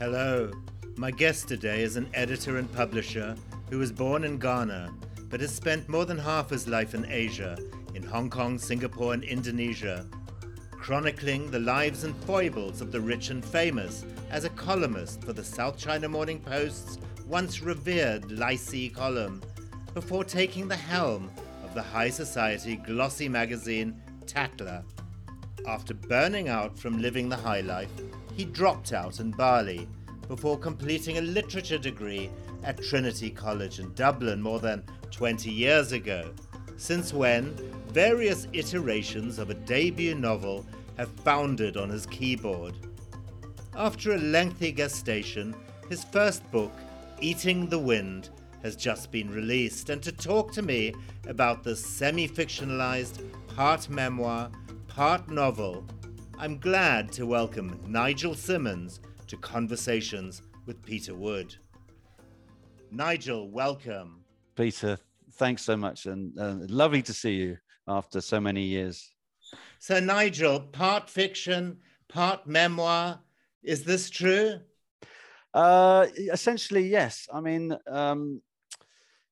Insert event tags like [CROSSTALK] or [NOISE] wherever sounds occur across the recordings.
Hello. My guest today is an editor and publisher who was born in Ghana but has spent more than half his life in Asia, in Hong Kong, Singapore, and Indonesia, chronicling the lives and foibles of the rich and famous as a columnist for the South China Morning Post's once revered Si column, before taking the helm of the high society glossy magazine Tatler. After burning out from living the high life, he dropped out in Bali before completing a literature degree at Trinity College in Dublin more than 20 years ago, since when various iterations of a debut novel have foundered on his keyboard. After a lengthy gestation, his first book, Eating the Wind, has just been released, and to talk to me about this semi fictionalized, part memoir, part novel, I'm glad to welcome Nigel Simmonds to Conversations with Peter Wood. Nigel, welcome. Peter, thanks so much, and uh, lovely to see you after so many years. So, Nigel, part fiction, part memoir. Is this true? Uh, essentially, yes. I mean, um,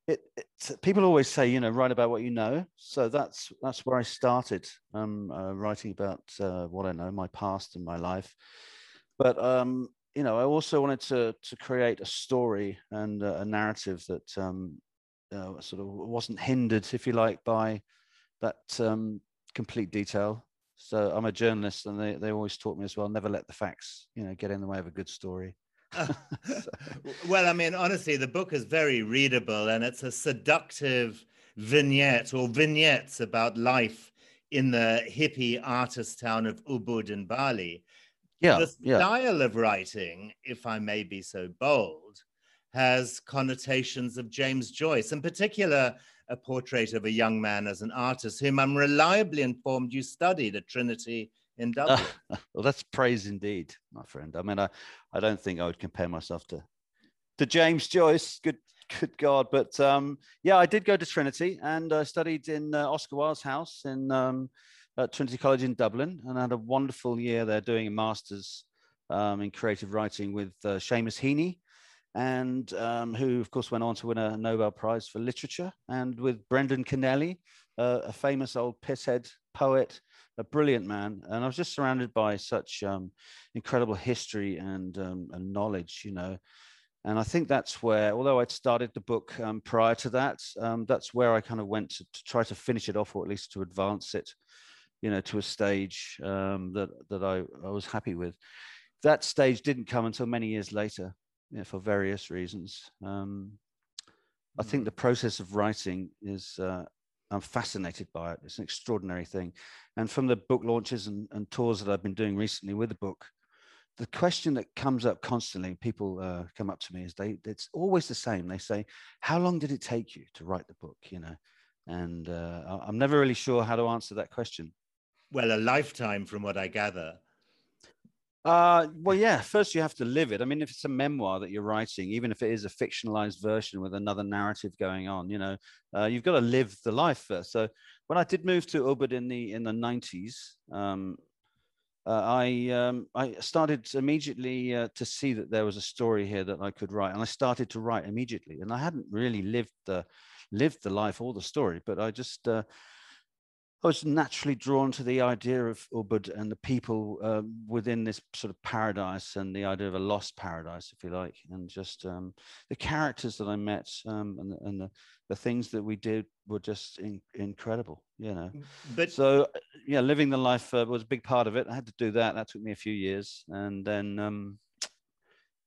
it, it, people always say, you know, write about what you know. So that's that's where I started um, uh, writing about uh, what I know, my past and my life. But um, you know, I also wanted to to create a story and a narrative that um, uh, sort of wasn't hindered, if you like, by that um, complete detail. So I'm a journalist, and they, they always taught me as well: never let the facts, you know, get in the way of a good story. [LAUGHS] well, I mean, honestly, the book is very readable, and it's a seductive vignette or vignettes about life in the hippie artist town of Ubud in Bali. Yeah, the style yeah. of writing, if I may be so bold, has connotations of James Joyce, in particular, a portrait of a young man as an artist, whom I'm reliably informed you studied at Trinity in [LAUGHS] Dublin. Uh, well, that's praise indeed, my friend. I mean, I, I don't think I would compare myself to to James Joyce. Good, good God! But um, yeah, I did go to Trinity and I studied in uh, Oscar Wilde's house in um, at Trinity College in Dublin, and I had a wonderful year there doing a master's um, in creative writing with uh, Seamus Heaney and um, who, of course, went on to win a Nobel Prize for Literature, and with Brendan Kennelly, uh, a famous old pithead poet, a brilliant man. And I was just surrounded by such um, incredible history and, um, and knowledge, you know. And I think that's where, although I'd started the book um, prior to that, um, that's where I kind of went to, to, try to finish it off, or at least to advance it, you know, to a stage um, that that I, I was happy with. That stage didn't come until many years later you know, for various reasons. Um, I think the mm. process of writing is, uh, I'm fascinated by it. It's an extraordinary thing. And from the book launches and, and, tours that I've been doing recently with the book, the question that comes up constantly, people uh, come up to me is they, it's always the same. They say, how long did it take you to write the book? You know, and uh, I'm never really sure how to answer that question. Well, a lifetime from what I gather. Uh, well, yeah. First, you have to live it. I mean, if it's a memoir that you're writing, even if it is a fictionalized version with another narrative going on, you know, uh, you've got to live the life first. So, when I did move to Ubud in the in the 90s, um, uh, I um, I started immediately uh, to see that there was a story here that I could write, and I started to write immediately. And I hadn't really lived the lived the life or the story, but I just uh, I was naturally drawn to the idea of Ubud and the people uh, within this sort of paradise and the idea of a lost paradise, if you like, and just um, the characters that I met um, and, and the, the, things that we did were just in, incredible, you know. Mm, but so, yeah, living the life uh, was a big part of it. I had to do that. That took me a few years, and then um,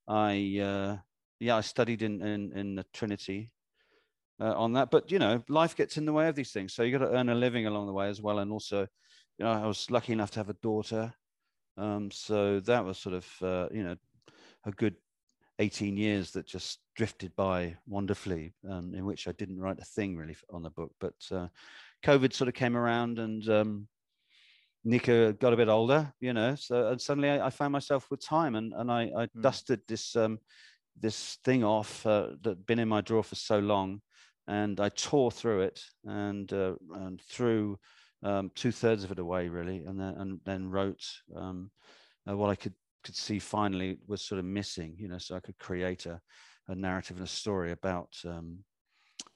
I, uh, yeah, I studied in in, in the Trinity uh, on that. But you know, life gets in the way of these things, so you got to earn a living along the way as well. And also, you know, I was lucky enough to have a daughter, um, so that was sort of uh, you know a good 18 years that just drifted by wonderfully, um, in which I didn't write a thing really on the book. But uh, COVID sort of came around and. Um, Nika got a bit older, you know, so and suddenly I, I found myself with time, and and I, I mm. dusted this um, this thing off uh, that been in my drawer for so long, and I tore through it and uh, and threw um, two thirds of it away really, and then and then wrote um, uh, what I could could see finally was sort of missing. You know, so I could create a, a narrative and a story about um,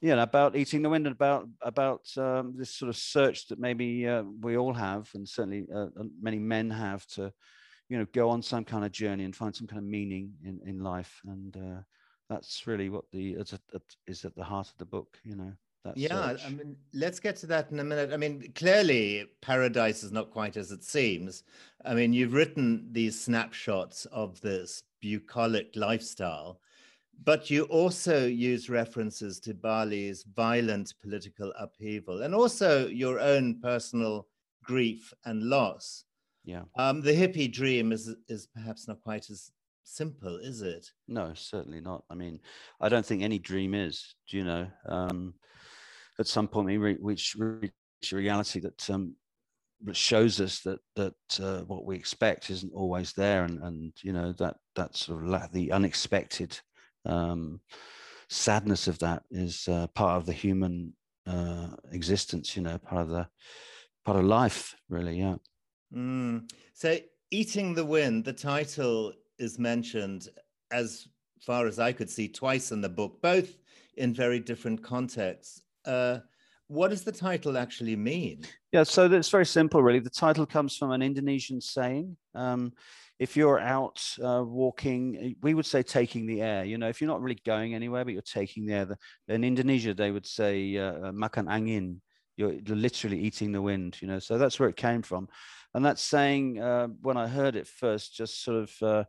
yeah about eating the wind and about about um, this sort of search that maybe uh, we all have and certainly uh, many men have to you know go on some kind of journey and find some kind of meaning in in life and uh, that's really what the is at, is at the heart of the book you know yeah search. i mean let's get to that in a minute i mean clearly paradise is not quite as it seems i mean you've written these snapshots of this bucolic lifestyle but you also use references to Bali's violent political upheaval and also your own personal grief and loss. Yeah. Um, the hippie dream is is perhaps not quite as simple, is it? No, certainly not. I mean, I don't think any dream is. Do you know? Um, at some point, we reach, reach a reality that um, shows us that that uh, what we expect isn't always there, and and you know that that sort of the unexpected um, sadness of that is uh, part of the human uh, existence. You know, part of the part of life, really. Yeah. Mm. So, eating the wind. The title is mentioned as far as I could see twice in the book, both in very different contexts. Uh, what does the title actually mean? Yeah, so it's very simple, really. The title comes from an Indonesian saying. Um, if you're out uh, walking, we would say taking the air. You know, if you're not really going anywhere, but you're taking the air. The, in Indonesia, they would say uh, uh makan angin. You're literally eating the wind. You know, so that's where it came from, and that saying, uh, when I heard it first, just sort of uh,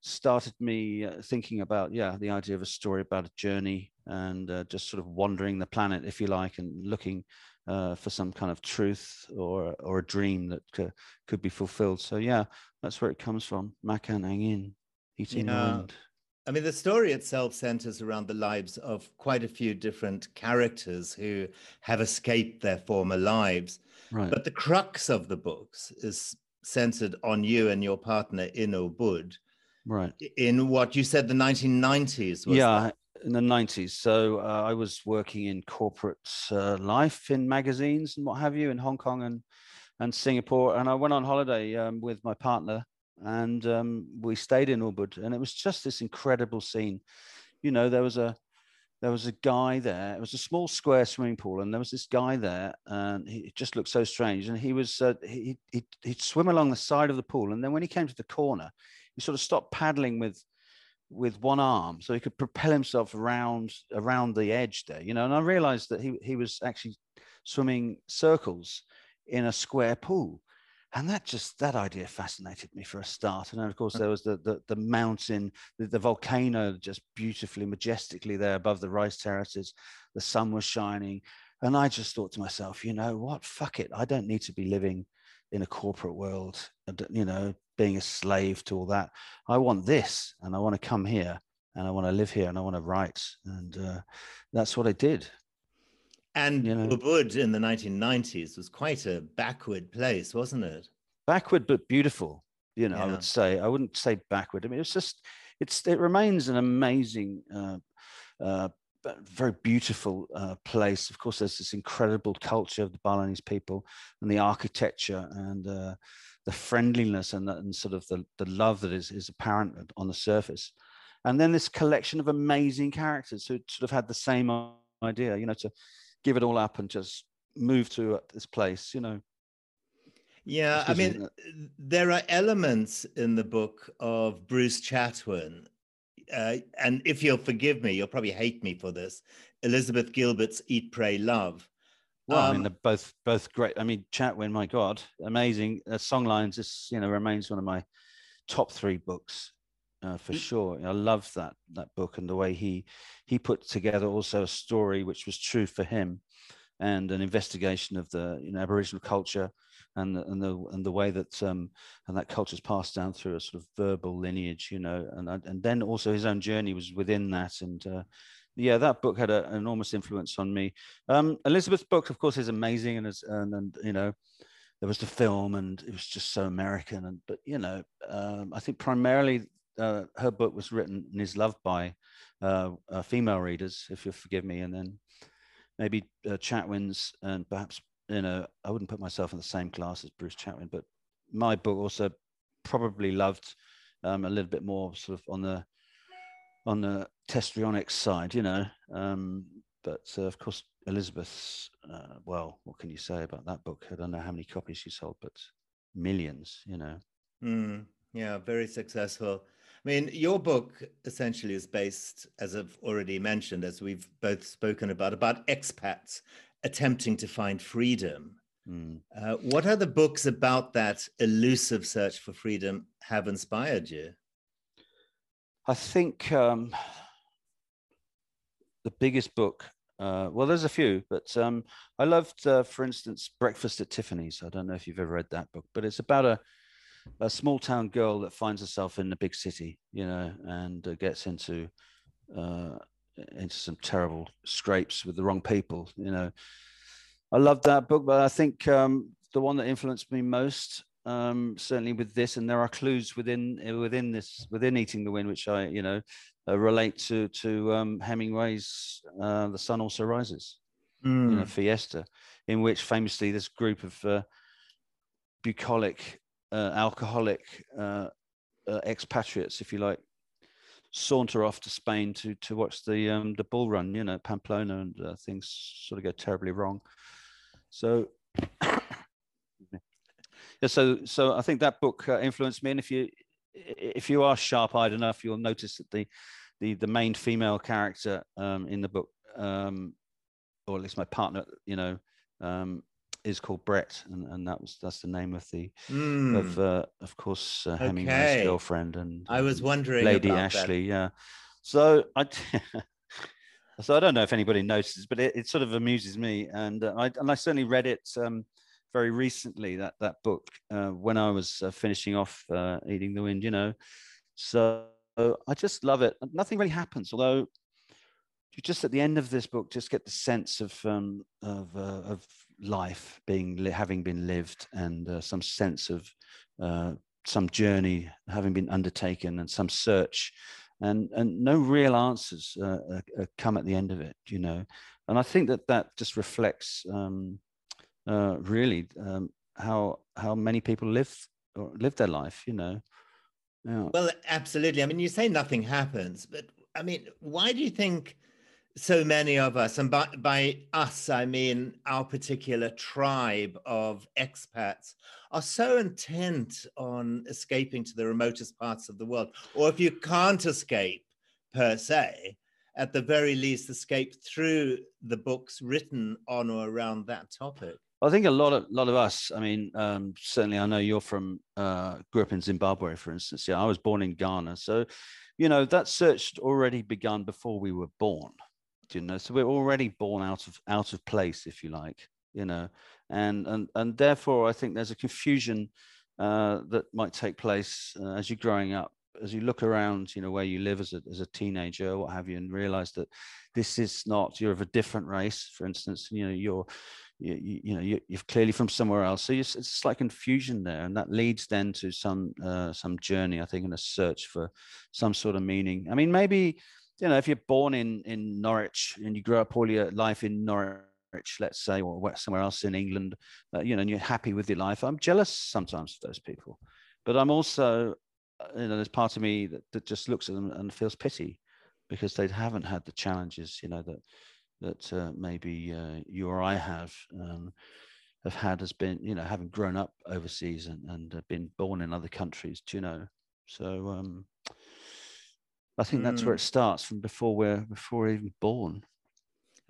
started me uh, thinking about yeah the idea of a story about a journey and just sort of wandering the planet, if you like, and looking uh, for some kind of truth or or a dream that could, could be fulfilled. So yeah, that's where it comes from. Makan angin, eating yeah. wind. I mean, the story itself centers around the lives of quite a few different characters who have escaped their former lives. Right. But the crux of the books is centered on you and your partner in Ubud. Right. In what you said, the 1990s. yeah, that? in the 90s. So uh, I was working in corporate uh, life in magazines and what have you in Hong Kong and, and Singapore. And I went on holiday um, with my partner and um, we stayed in Ubud. And it was just this incredible scene. You know, there was a there was a guy there. It was a small square swimming pool, and there was this guy there, and he just looked so strange. And he was uh, he he he'd swim along the side of the pool, and then when he came to the corner, he sort of stopped paddling with with one arm so he could propel himself around around the edge there you know and i realized that he, he was actually swimming circles in a square pool and that just that idea fascinated me for a start. And then of course there was the the, the mountain the, the volcano just beautifully majestically there above the rice terraces. The sun was shining. And i just thought to myself you know what? Fuck it. I don't need to be living in a corporate world you know being a slave to all that. I want this, and I want to come here, and I want to live here, and I want to write, and uh, that's what I did. And you know, Ubud in the 1990s was quite a backward place, wasn't it? Backward but beautiful. You know, yeah. I would say. I wouldn't say backward. I mean, it's just it's it remains an amazing. Uh, uh, very beautiful uh, place. Of course, there's this incredible culture of the Balinese people and the architecture and uh, the friendliness and, the, and sort of the, the love that is, is apparent on the surface. And then this collection of amazing characters who sort of had the same idea, you know, to give it all up and just move to this place, you know. Yeah, I mean, there are elements in the book of Bruce Chatwin. Uh, and if you'll forgive me, you'll probably hate me for this. Elizabeth Gilbert's Eat, Pray, Love, well, um, I mean, um, they're both both great. I mean, Chatwin, my God, amazing. Uh, Songlines, this you know remains one of my top three books uh, for sure. I love that that book and the way he he put together also a story which was true for him, and an investigation of the you know Aboriginal culture and the, and the and the way that um, and that culture is passed down through a sort of verbal lineage, you know, and and then also his own journey was within that, and uh, yeah, that book had a, an enormous influence on me. Um, Elizabeth's book, of course, is amazing, and, and, and you know, there was the film, and it was just so American. And but you know, um, I think primarily uh, her book was written and is loved by uh, uh, female readers, if you'll forgive me, and then maybe uh, Chatwin's, and perhaps you know, I wouldn't put myself in the same class as Bruce Chatwin, but my book also probably loved um, a little bit more sort of on the on the testosteronic side, you know. Um, but uh, of course, Elizabeth's. Uh, well, what can you say about that book? I don't know how many copies she sold, but millions, you know. Mm, yeah, very successful. I mean, your book essentially is based, as I've already mentioned, as we've both spoken about, about expats attempting to find freedom. Mm. Uh, what other books about that elusive search for freedom have inspired you? I think um, the biggest book, uh, well, there's a few, but um, I loved, uh, for instance, Breakfast at Tiffany's. I don't know if you've ever read that book, but it's about a, a small town girl that finds herself in the big city, you know, and uh, gets into uh, into some terrible scrapes with the wrong people, you know. I loved that book, but I think um, the one that influenced me most, um, certainly with this, and there are clues within within this within Eating the Wind, which I you know uh, relate to to um, Hemingway's uh, The Sun Also Rises, mm. you know, hmm. Fiesta, in which famously this group of uh, bucolic, uh, alcoholic uh, uh, expatriates, if you like, saunter off to Spain to to watch the um, the bull run, you know, Pamplona, and uh, things sort of go terribly wrong. So, [COUGHS] yeah, so so I think that book uh, influenced me, and if you if you are sharp-eyed enough, you'll notice that the the the main female character um, in the book, um, or at least my partner, you know, um, is called Brett, and, and that was that's the name of the mm. of uh, of course uh, Hemingway's okay. girlfriend and I was wondering Lady Ashley, that. yeah. So I. [LAUGHS] so I don't know if anybody notices, but it, it sort of amuses me, and uh, I and I certainly read it um, very recently that that book uh, when I was uh, finishing off uh, Eating the Wind, you know. So I just love it. Nothing really happens, although you just at the end of this book just get the sense of um, of, uh, of life being having been lived and uh, some sense of uh, some journey having been undertaken and some search and and no real answers uh, uh, come at the end of it you know? And i think that that just reflects um, uh, really um, how how many people live or live their life you know? Yeah. well absolutely. I mean you say nothing happens but i mean why do you think so many of us, and by, by us, I mean our particular tribe of expats, are so intent on escaping to the remotest parts of the world. Or if you can't escape per se, at the very least, escape through the books written on or around that topic. I think a lot of lot of us. I mean, um, certainly, I know you're from uh, grew up in Zimbabwe, for instance. Yeah, I was born in Ghana, so you know that search already begun before we were born you know? So we're already born out of out of place if you like you know? And and and therefore i think there's a confusion uh, that might take place uh, as you're growing up as you look around you know where you live as a, as a teenager what have you and realize that this is not you're of a different race for instance you know you're you, you know you, are clearly from somewhere else. So it's, it's like confusion there and that leads then to some uh, some journey i think in a search for some sort of meaning. I mean maybe you know, if you're born in in Norwich and you grow up all your life in Norwich, let's say, or somewhere else in England, uh, you know, and you're happy with your life, I'm jealous sometimes of those people. But I'm also, uh, you know, there's part of me that, that just looks at them and feels pity because they haven't had the challenges, you know, that that uh, maybe uh, you or I have. Um, have had has been, you know, having grown up overseas and, and been born in other countries, do you know? So, um, I think that's where it mm. starts from before we're before we're even born.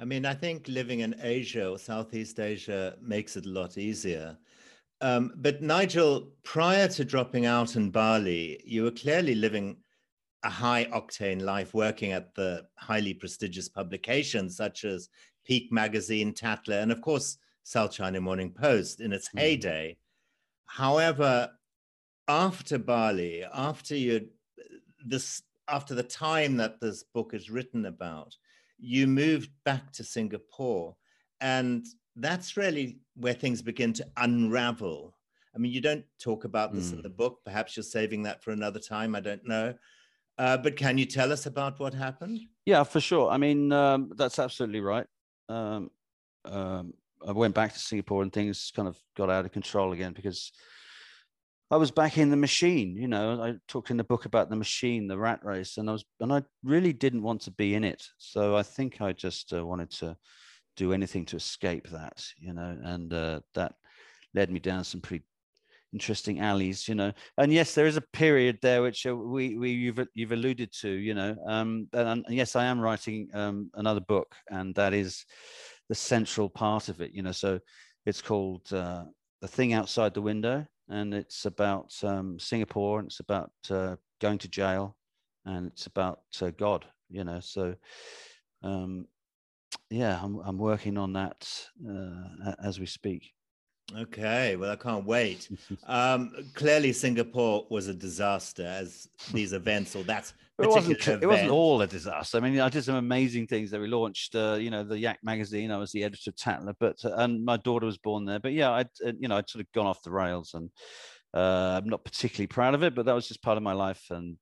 I mean, I think living in Asia or Southeast Asia makes it a lot easier. Um, but Nigel, prior to dropping out in Bali, you were clearly living a high octane life, working at the highly prestigious publications such as Peak Magazine, Tatler, and of course, South China Morning Post in its mm. heyday. However, after Bali, after you this after the time that this book is written about, you moved back to Singapore. And that's really where things begin to unravel. I mean, you don't talk about this mm. in the hmm. book. Perhaps you're saving that for another time. I don't know. Uh, but can you tell us about what happened? Yeah, for sure. I mean, um, that's absolutely right. Um, um, I went back to Singapore and things kind of got out of control again because I was back in the machine. You know, I talked in the book about the machine, the rat race, and I was, and I really didn't want to be in it. So I think I just uh, wanted to do anything to escape that. You know, and uh, that led me down some pretty interesting alleys, you know. And yes, there is a period there which uh, we we you've you've alluded to, you know. Um, and, and yes, I am writing um, another book, and that is the central part of it, you know. So it's called uh, "The Thing Outside the Window," and it's about um, Singapore, and it's about uh, going to jail, and it's about uh, God, you know. So. Um, yeah, I'm, I'm working on that uh, as we speak. Okay, well, I can't wait. [LAUGHS] Um, clearly, Singapore was a disaster as these events, or that's it wasn't. Event. It wasn't all a disaster. I mean, I did some amazing things. That we launched, uh, you know, the Yak magazine. I was the editor of Tatler, but uh, and my daughter was born there. But yeah, I, uh, you know, I'd sort of gone off the rails, and uh, I'm not particularly proud of it, but that was just part of my life, and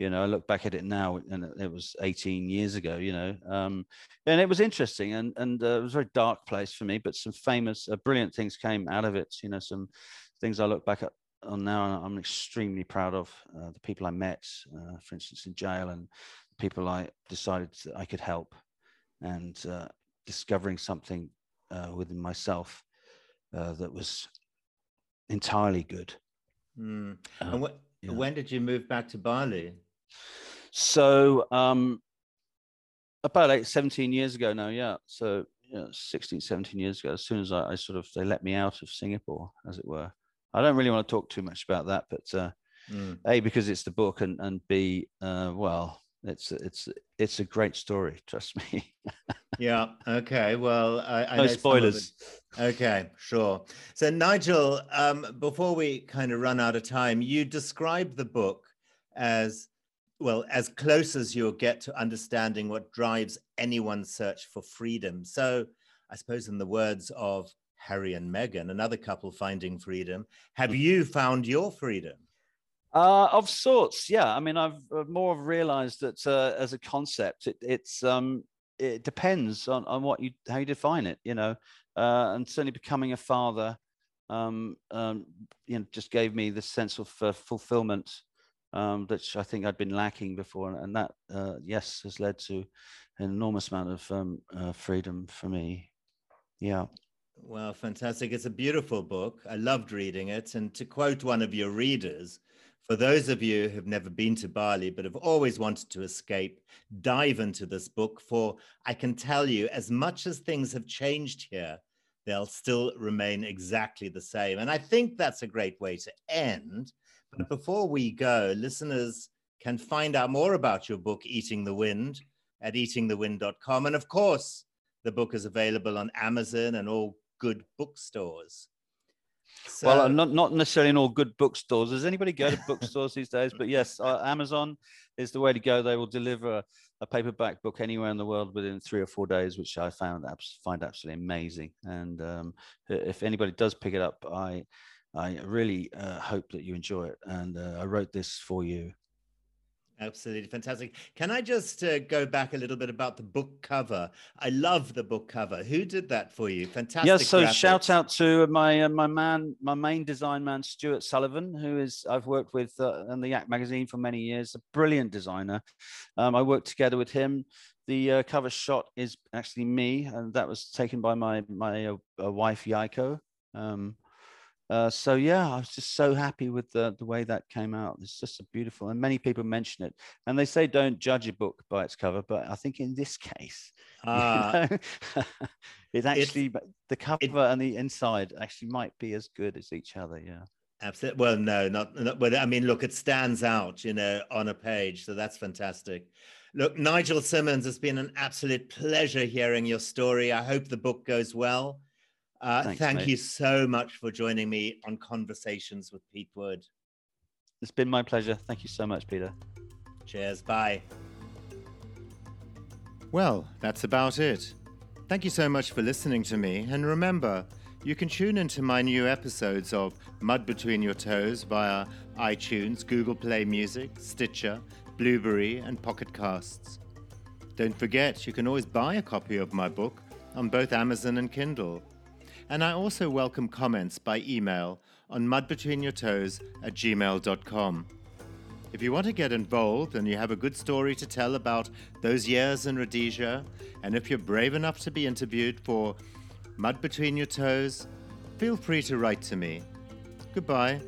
you know i look back at it now and it was 18 years ago you know um, and it was interesting and and uh, it was a very dark place for me but some famous uh, brilliant things came out of it you know some things i look back at on now and i'm extremely proud of uh, the people i met uh, for instance in jail and people i decided i could help and uh, discovering something uh, within myself that was entirely good mm. and what yeah. When did you move back to Bali? So um, about like 17 years ago now, yeah. So you know, 16, 17 years ago, as soon as I, I, sort of they let me out of Singapore, as it were. I don't really want to talk too much about that, but uh, mm. a because it's the book, and and b uh, well, it's it's it's a great story. [LAUGHS] Trust me. yeah. Okay. Well, I, I no spoilers. Okay. Sure. So Nigel, um, before we kind of run out of time, you describe the book as well as close as you'll get to understanding what drives anyone's search for freedom. So, I suppose, in the words of Harry and Meghan, another couple finding freedom, have you found your freedom? Uh, of sorts, yeah. I mean, I've uh, more realised that uh, as a concept, it, it's um, it depends on, on what you how you define it, you know. Uh, and certainly, becoming a father, um, um, you know, just gave me this sense of uh, fulfilment um, which I think I'd been lacking before, and that uh, yes has led to an enormous amount of um, uh, freedom for me. Yeah. Well, fantastic! It's a beautiful book. I loved reading it, and to quote one of your readers. For those of you who've never been to Bali but have always wanted to escape, dive into this book. For I can tell you, as much as things have changed here, they'll still remain exactly the same. And I think that's a great way to end but before we go, listeners can find out more about your book, Eating the Wind, at eatingthewind.com. And of course, the book is available on Amazon and all good bookstores. So, well, not not necessarily in all good bookstores. Does anybody go to [LAUGHS] bookstores these days? But yes, uh, Amazon is the way to go. They will deliver a paperback book anywhere in the world within three or four days, which I found find absolutely amazing. And um, if anybody does pick it up, I I really uh, hope that you enjoy it. And uh, I wrote this for you. Absolutely fantastic. Can I just uh, go back a little bit about the book cover? I love the book cover. Who did that for you? Fantastic. Yes, yeah, so graphics. shout out to my uh, my man, my main design man, Stuart Sullivan, who is I've worked with uh, in the Yak magazine for many years. A brilliant designer. Um, I worked together with him. The uh, cover shot is actually me, and that was taken by my my uh, wife Yaiko. Um, uh, so yeah, I was just so happy with the, the way that came out. It's just a beautiful, and many people mention it, and they say don't judge a book by its cover, but I think in this case, uh, [LAUGHS] you know, [LAUGHS] it actually it, the cover it, and the inside actually might be as good as each other. Yeah. Absolutely. Well, no, not, not, but I mean, look, it stands out, you know, on a page. So that's fantastic. Look, Nigel Simmonds, it's been an absolute pleasure hearing your story. I hope the book goes well. Uh, Thanks, thank mate. you so much for joining me on Conversations with Pete Wood. It's been my pleasure. Thank you so much, Peter. Cheers. Bye. Well, that's about it. Thank you so much for listening to me. And remember, you can tune into my new episodes of Mud Between Your Toes via iTunes, Google Play Music, Stitcher, Blubrry, and Pocket Casts. Don't forget, you can always buy a copy of my book on both Amazon and Kindle and I also welcome comments by email on mudbetweenyourtoes at gmail.com. If you want to get involved and you have a good story to tell about those years in Rhodesia, and if you're brave enough to be interviewed for Mud Between Your Toes, feel free to write to me. Goodbye.